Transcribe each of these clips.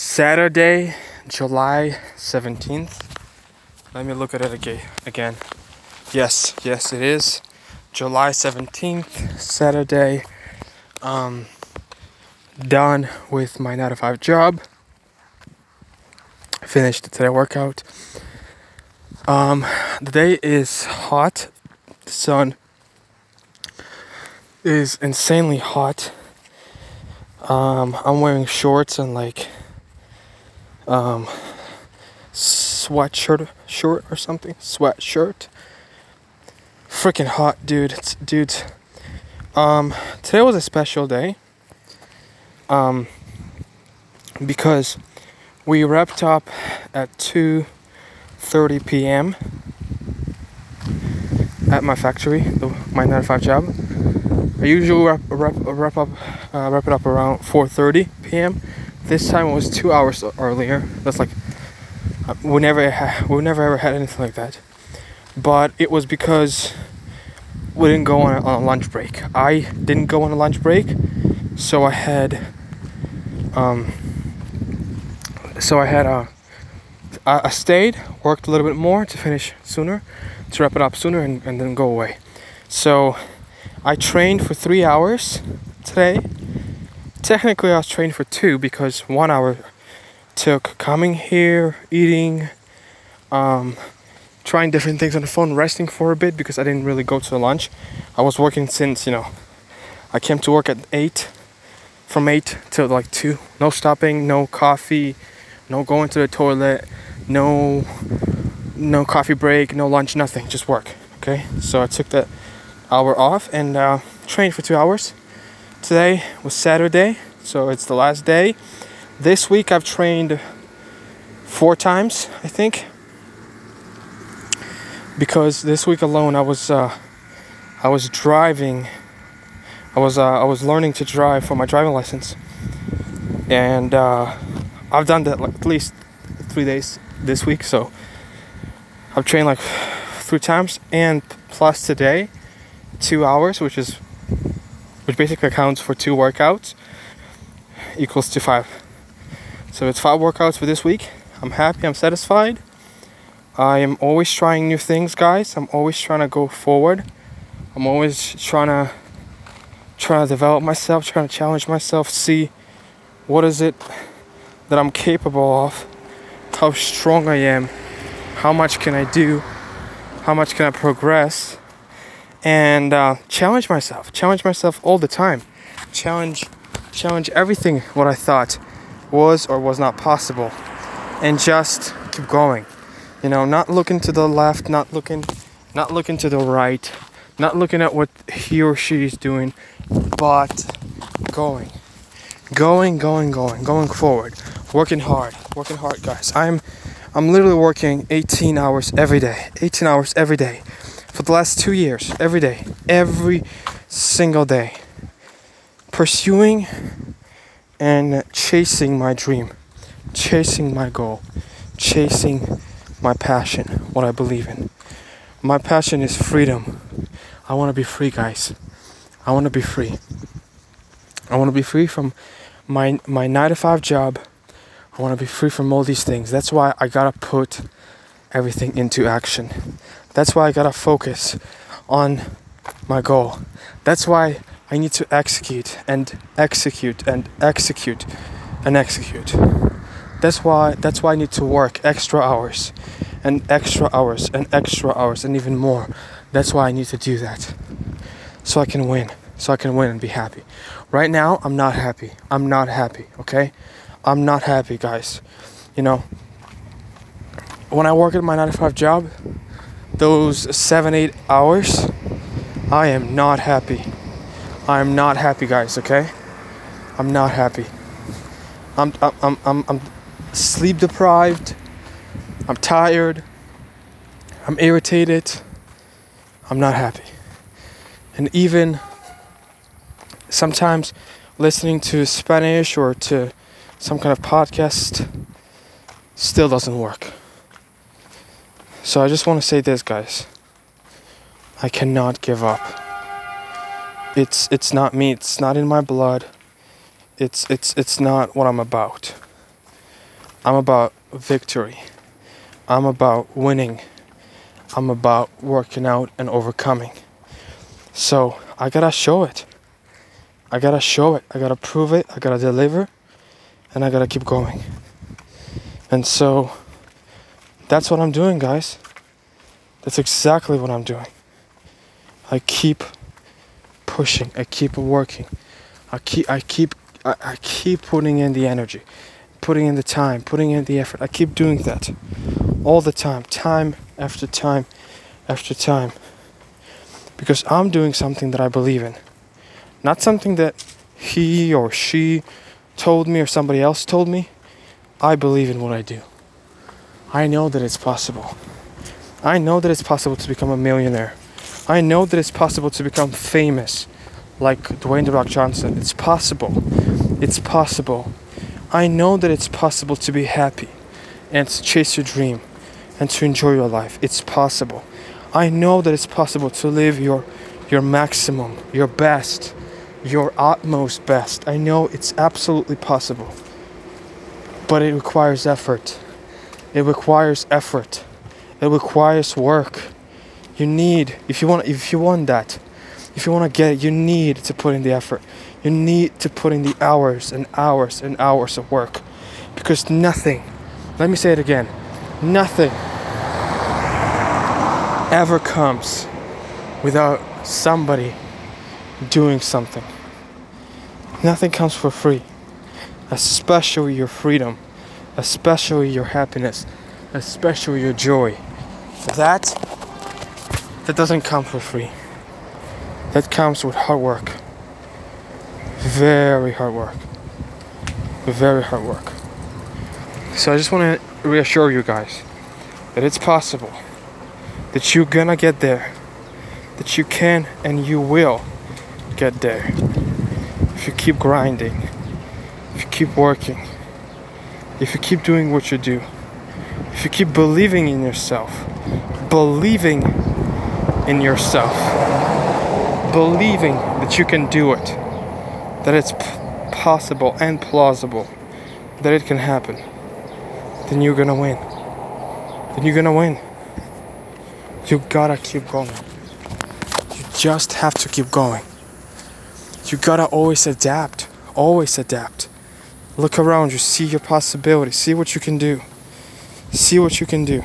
Saturday, July 17th. Let me look at it again. Yes, yes, it is. July 17th, Saturday. Um, done with my 9 to 5 job. Finished today workout. Um, the day is hot. The sun is insanely hot. Um, I'm wearing shorts and like um, sweatshirt short or something. Sweatshirt. Freaking hot, dude. It's, dudes. Um, today was a special day. Um, because we wrapped up at 2:30 p.m. at my factory, the, my 9 to 5 job. I usually wrap, wrap, wrap up uh, wrap it up around 4:30 p.m. This time it was two hours earlier. That's like uh, we never ha- we never ever had anything like that. But it was because we didn't go on a, on a lunch break. I didn't go on a lunch break, so I had um so I had a uh, stayed, worked a little bit more to finish sooner, to wrap it up sooner, and, and then go away. So I trained for three hours today. Technically, I was trained for two because one hour took coming here, eating, um, trying different things on the phone, resting for a bit because I didn't really go to lunch. I was working since, you know, I came to work at 8, from 8 till like 2. No stopping, no coffee, no going to the toilet, no no coffee break, no lunch, nothing, just work. Okay, so I took that hour off and uh, trained for two hours. Today was Saturday, so it's the last day. This week I've trained four times, I think, because this week alone I was uh, I was driving. I was uh, I was learning to drive for my driving license, and uh, I've done that like at least three days this week. So I've trained like three times, and plus today two hours, which is basically accounts for two workouts, equals to five. So it's five workouts for this week. I'm happy. I'm satisfied. I am always trying new things, guys. I'm always trying to go forward. I'm always trying to trying to develop myself, trying to challenge myself, see what is it that I'm capable of, how strong I am, how much can I do, how much can I progress and uh, challenge myself. Challenge myself all the time. Challenge, challenge everything what I thought was or was not possible, and just keep going. You know, not looking to the left, not looking, not looking to the right, not looking at what he or she is doing, but going, going, going, going, going forward, working hard, working hard, guys. I'm, I'm literally working 18 hours every day, 18 hours every day for the last two years, every day, every single day, pursuing and chasing my dream, chasing my goal, chasing my passion, what I believe in. My passion is freedom. I want to be free, guys. I want to be free. I want to be free from my my 9 to 5 job. I want to be free from all these things. That's why I got to put everything into action. That's why I gotta focus on my goal. That's why I need to execute and execute and execute and execute. That's why that's why I need to work extra hours and extra hours and extra hours and even more. That's why I need to do that. So I can win. So I can win and be happy. Right now I'm not happy. I'm not happy, okay? I'm not happy, guys. You know, when I work at my 9 to 5 job, those seven, eight hours, I am not happy. I am not happy, guys, okay? I'm not happy. I'm, I'm, I'm, I'm, I'm sleep deprived. I'm tired. I'm irritated. I'm not happy. And even sometimes listening to Spanish or to some kind of podcast still doesn't work. So I just want to say this, guys. I cannot give up. It's it's not me. It's not in my blood. It's it's it's not what I'm about. I'm about victory. I'm about winning. I'm about working out and overcoming. So I gotta show it. I gotta show it. I gotta prove it. I gotta deliver. And I gotta keep going. And so that's what I'm doing, guys. That's exactly what I'm doing. I keep pushing. I keep working. I keep I keep I, I keep putting in the energy, putting in the time, putting in the effort. I keep doing that all the time, time after time after time. Because I'm doing something that I believe in. Not something that he or she told me or somebody else told me. I believe in what I do. I know that it's possible. I know that it's possible to become a millionaire. I know that it's possible to become famous like Dwayne The Rock Johnson. It's possible. It's possible. I know that it's possible to be happy and to chase your dream and to enjoy your life. It's possible. I know that it's possible to live your your maximum, your best, your utmost best. I know it's absolutely possible. But it requires effort. It requires effort. It requires work. You need if you want if you want that if you want to get it you need to put in the effort. You need to put in the hours and hours and hours of work. Because nothing let me say it again nothing ever comes without somebody doing something. Nothing comes for free especially your freedom especially your happiness especially your joy that that doesn't come for free. That comes with hard work. Very hard work. Very hard work. So I just want to reassure you guys that it's possible. That you're gonna get there. That you can and you will get there. If you keep grinding. If you keep working. If you keep doing what you do. If you keep believing in yourself. Believing in yourself, believing that you can do it, that it's possible and plausible, that it can happen, then you're gonna win. Then you're gonna win. You gotta keep going. You just have to keep going. You gotta always adapt. Always adapt. Look around you, see your possibilities, see what you can do. See what you can do.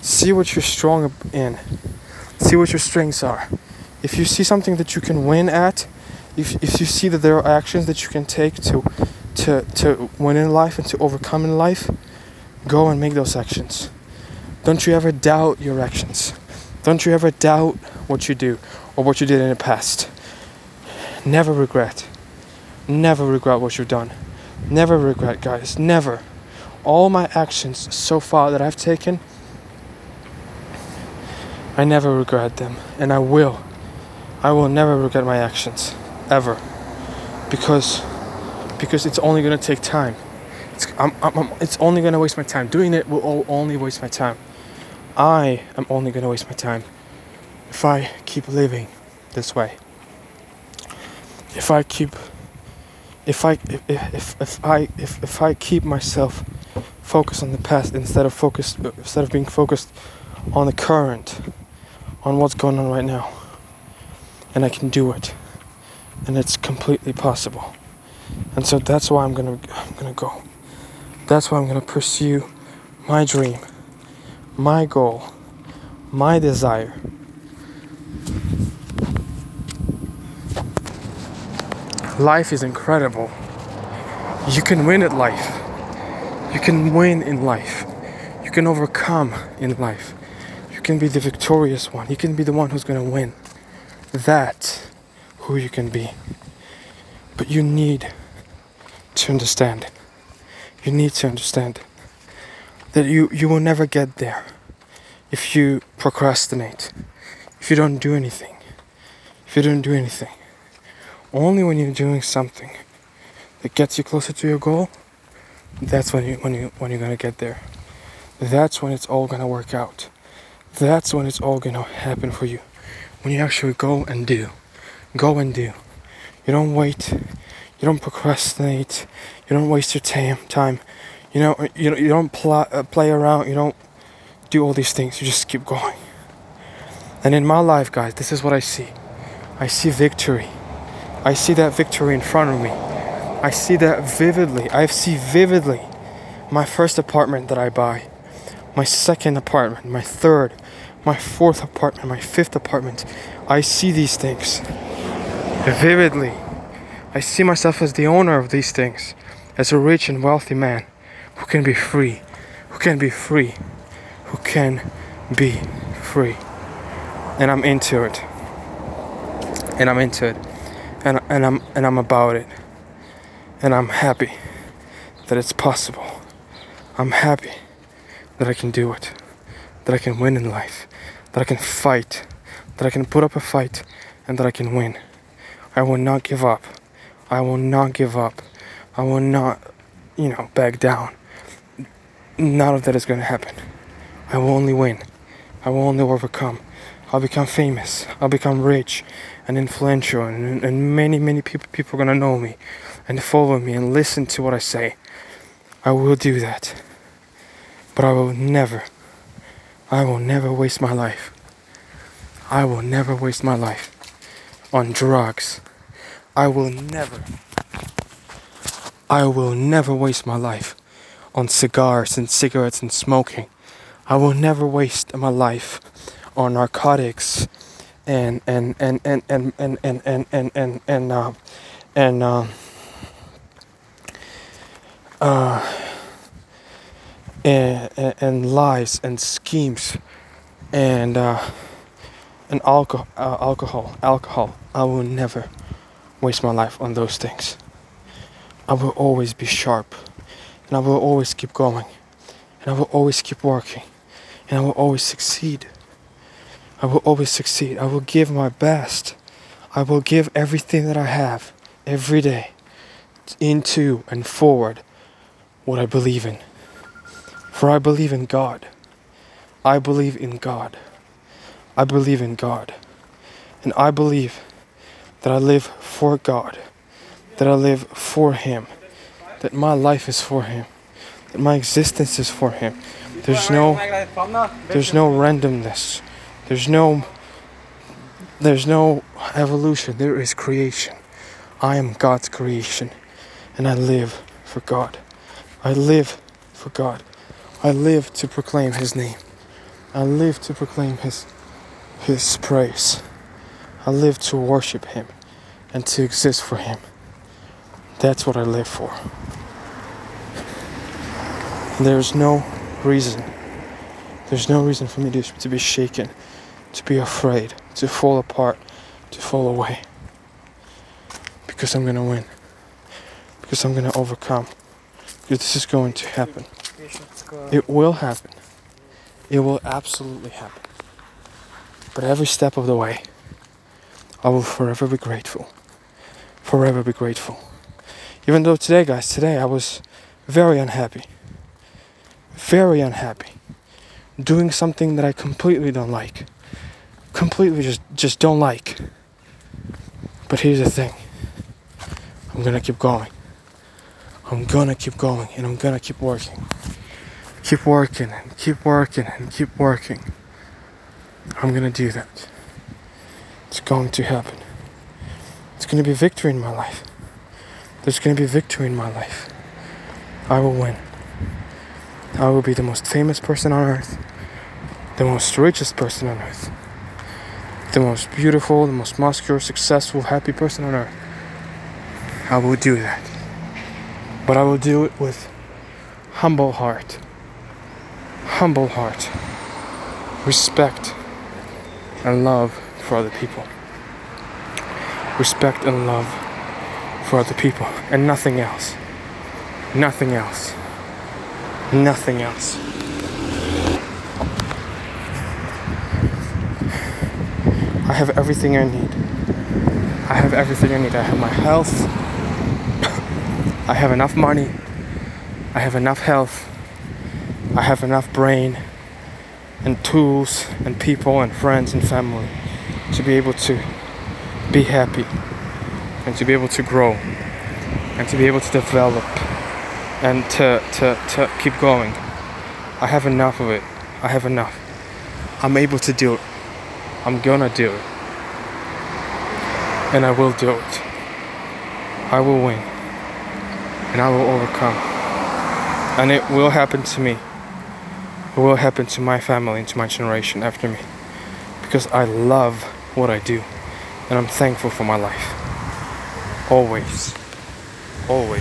See what you're strong in see what your strengths are. If you see something that you can win at, if, if you see that there are actions that you can take to, to, to win in life and to overcome in life, go and make those actions. Don't you ever doubt your actions. Don't you ever doubt what you do or what you did in the past. Never regret. Never regret what you've done. Never regret, guys. Never. All my actions so far that I've taken I never regret them, and I will. I will never regret my actions, ever, because because it's only gonna take time. It's I'm, I'm, I'm, it's only gonna waste my time. Doing it will only waste my time. I am only gonna waste my time if I keep living this way. If I keep if I if, if, if I if, if I keep myself focused on the past instead of focused instead of being focused on the current on what's going on right now. And I can do it. And it's completely possible. And so that's why I'm gonna I'm gonna go. That's why I'm gonna pursue my dream, my goal, my desire. Life is incredible. You can win at life. You can win in life. You can overcome in life You can be the victorious one. You can be the one who's going to win. That who you can be. But you need to understand. You need to understand that you, you will never get there if you procrastinate, if you don't do anything, if you don't do anything. Only when you're doing something that gets you closer to your goal, that's when you when you when you're gonna get there. That's when it's all gonna work out that's when it's all gonna happen for you. When you actually go and do. Go and do. You don't wait. You don't procrastinate. You don't waste your tam- time. You know, you know, you don't pl- uh, play around. You don't do all these things. You just keep going. And in my life, guys, this is what I see. I see victory. I see that victory in front of me. I see that vividly. I see vividly my first apartment that I buy, my second apartment, my third, my fourth apartment, my fifth apartment. I see these things vividly. I see myself as the owner of these things, as a rich and wealthy man who can be free, who can be free, who can be free. And I'm into it. And I'm into it. And, and I'm and I'm about it. And I'm happy that it's possible. I'm happy that I can do it. That I can win in life. That I can fight. That I can put up a fight and that I can win. I will not give up. I will not give up. I will not, you know, back down. None of that is going to happen. I will only win. I will only overcome. I'll become famous. I'll become rich and influential, and, and many, many people, people are to know me and follow me and listen to what I say. I will do that. But I will never, I will never waste my life. I will never waste my life on drugs. I will never, I will never waste my life on cigars and cigarettes and smoking. I will never waste my life on narcotics and and and and and and and and and and and uh, and uh, uh, and, and lies and schemes and uh, and alcohol, uh, alcohol, alcohol. I will never waste my life on those things. I will always be sharp and I will always keep going and I will always keep working and I will always succeed. I will always succeed. I will give my best. I will give everything that I have every day into and forward what I believe in. For I believe in God. I believe in God. I believe in God. And I believe that I live for God, that I live for Him, that my life is for Him, that my existence is for Him. There's no, there's no randomness. There's no, there's no evolution. There is creation. I am God's creation, and I live for God. I live for God. I live to proclaim His name. I live to proclaim His, His praise. I live to worship Him and to exist for Him. That's what I live for. There's no reason. There's no reason for me to, to be shaken, to be afraid, to fall apart, to fall away. Because I'm gonna win. Because I'm gonna overcome. Because this is going to happen. It will happen. It will absolutely happen. But every step of the way, I will forever be grateful. Forever be grateful. Even though today, guys, today I was very unhappy. Very unhappy. Doing something that I completely don't like. Completely just, just don't like. But here's the thing I'm gonna keep going. I'm gonna keep going and I'm gonna keep working. Keep working and keep working and keep working. I'm gonna do that. It's going to happen. It's to be victory in my life. There's to be victory in my life. I will win. I will be the most famous person on earth, the most richest person on earth, the most beautiful, the most muscular, successful, happy person on earth. I will do that. But I will do it with humble heart. Humble heart. Respect and love for other people. Respect and love for other people. And nothing else. Nothing else. Nothing else. I have everything I need. I have everything I need. I have my health. I have enough money. I have enough health. I have enough brain and tools and people and friends and family to be able to be happy and to be able to grow and to be able to develop and to, to, to keep going. I have enough of it. I have enough. I'm able to do it. I'm gonna do it. And I will do it. I will win. And I will overcome. And it will happen to me. It will happen to my family and to my generation after me. Because I love what I do. And I'm thankful for my life. Always. Always.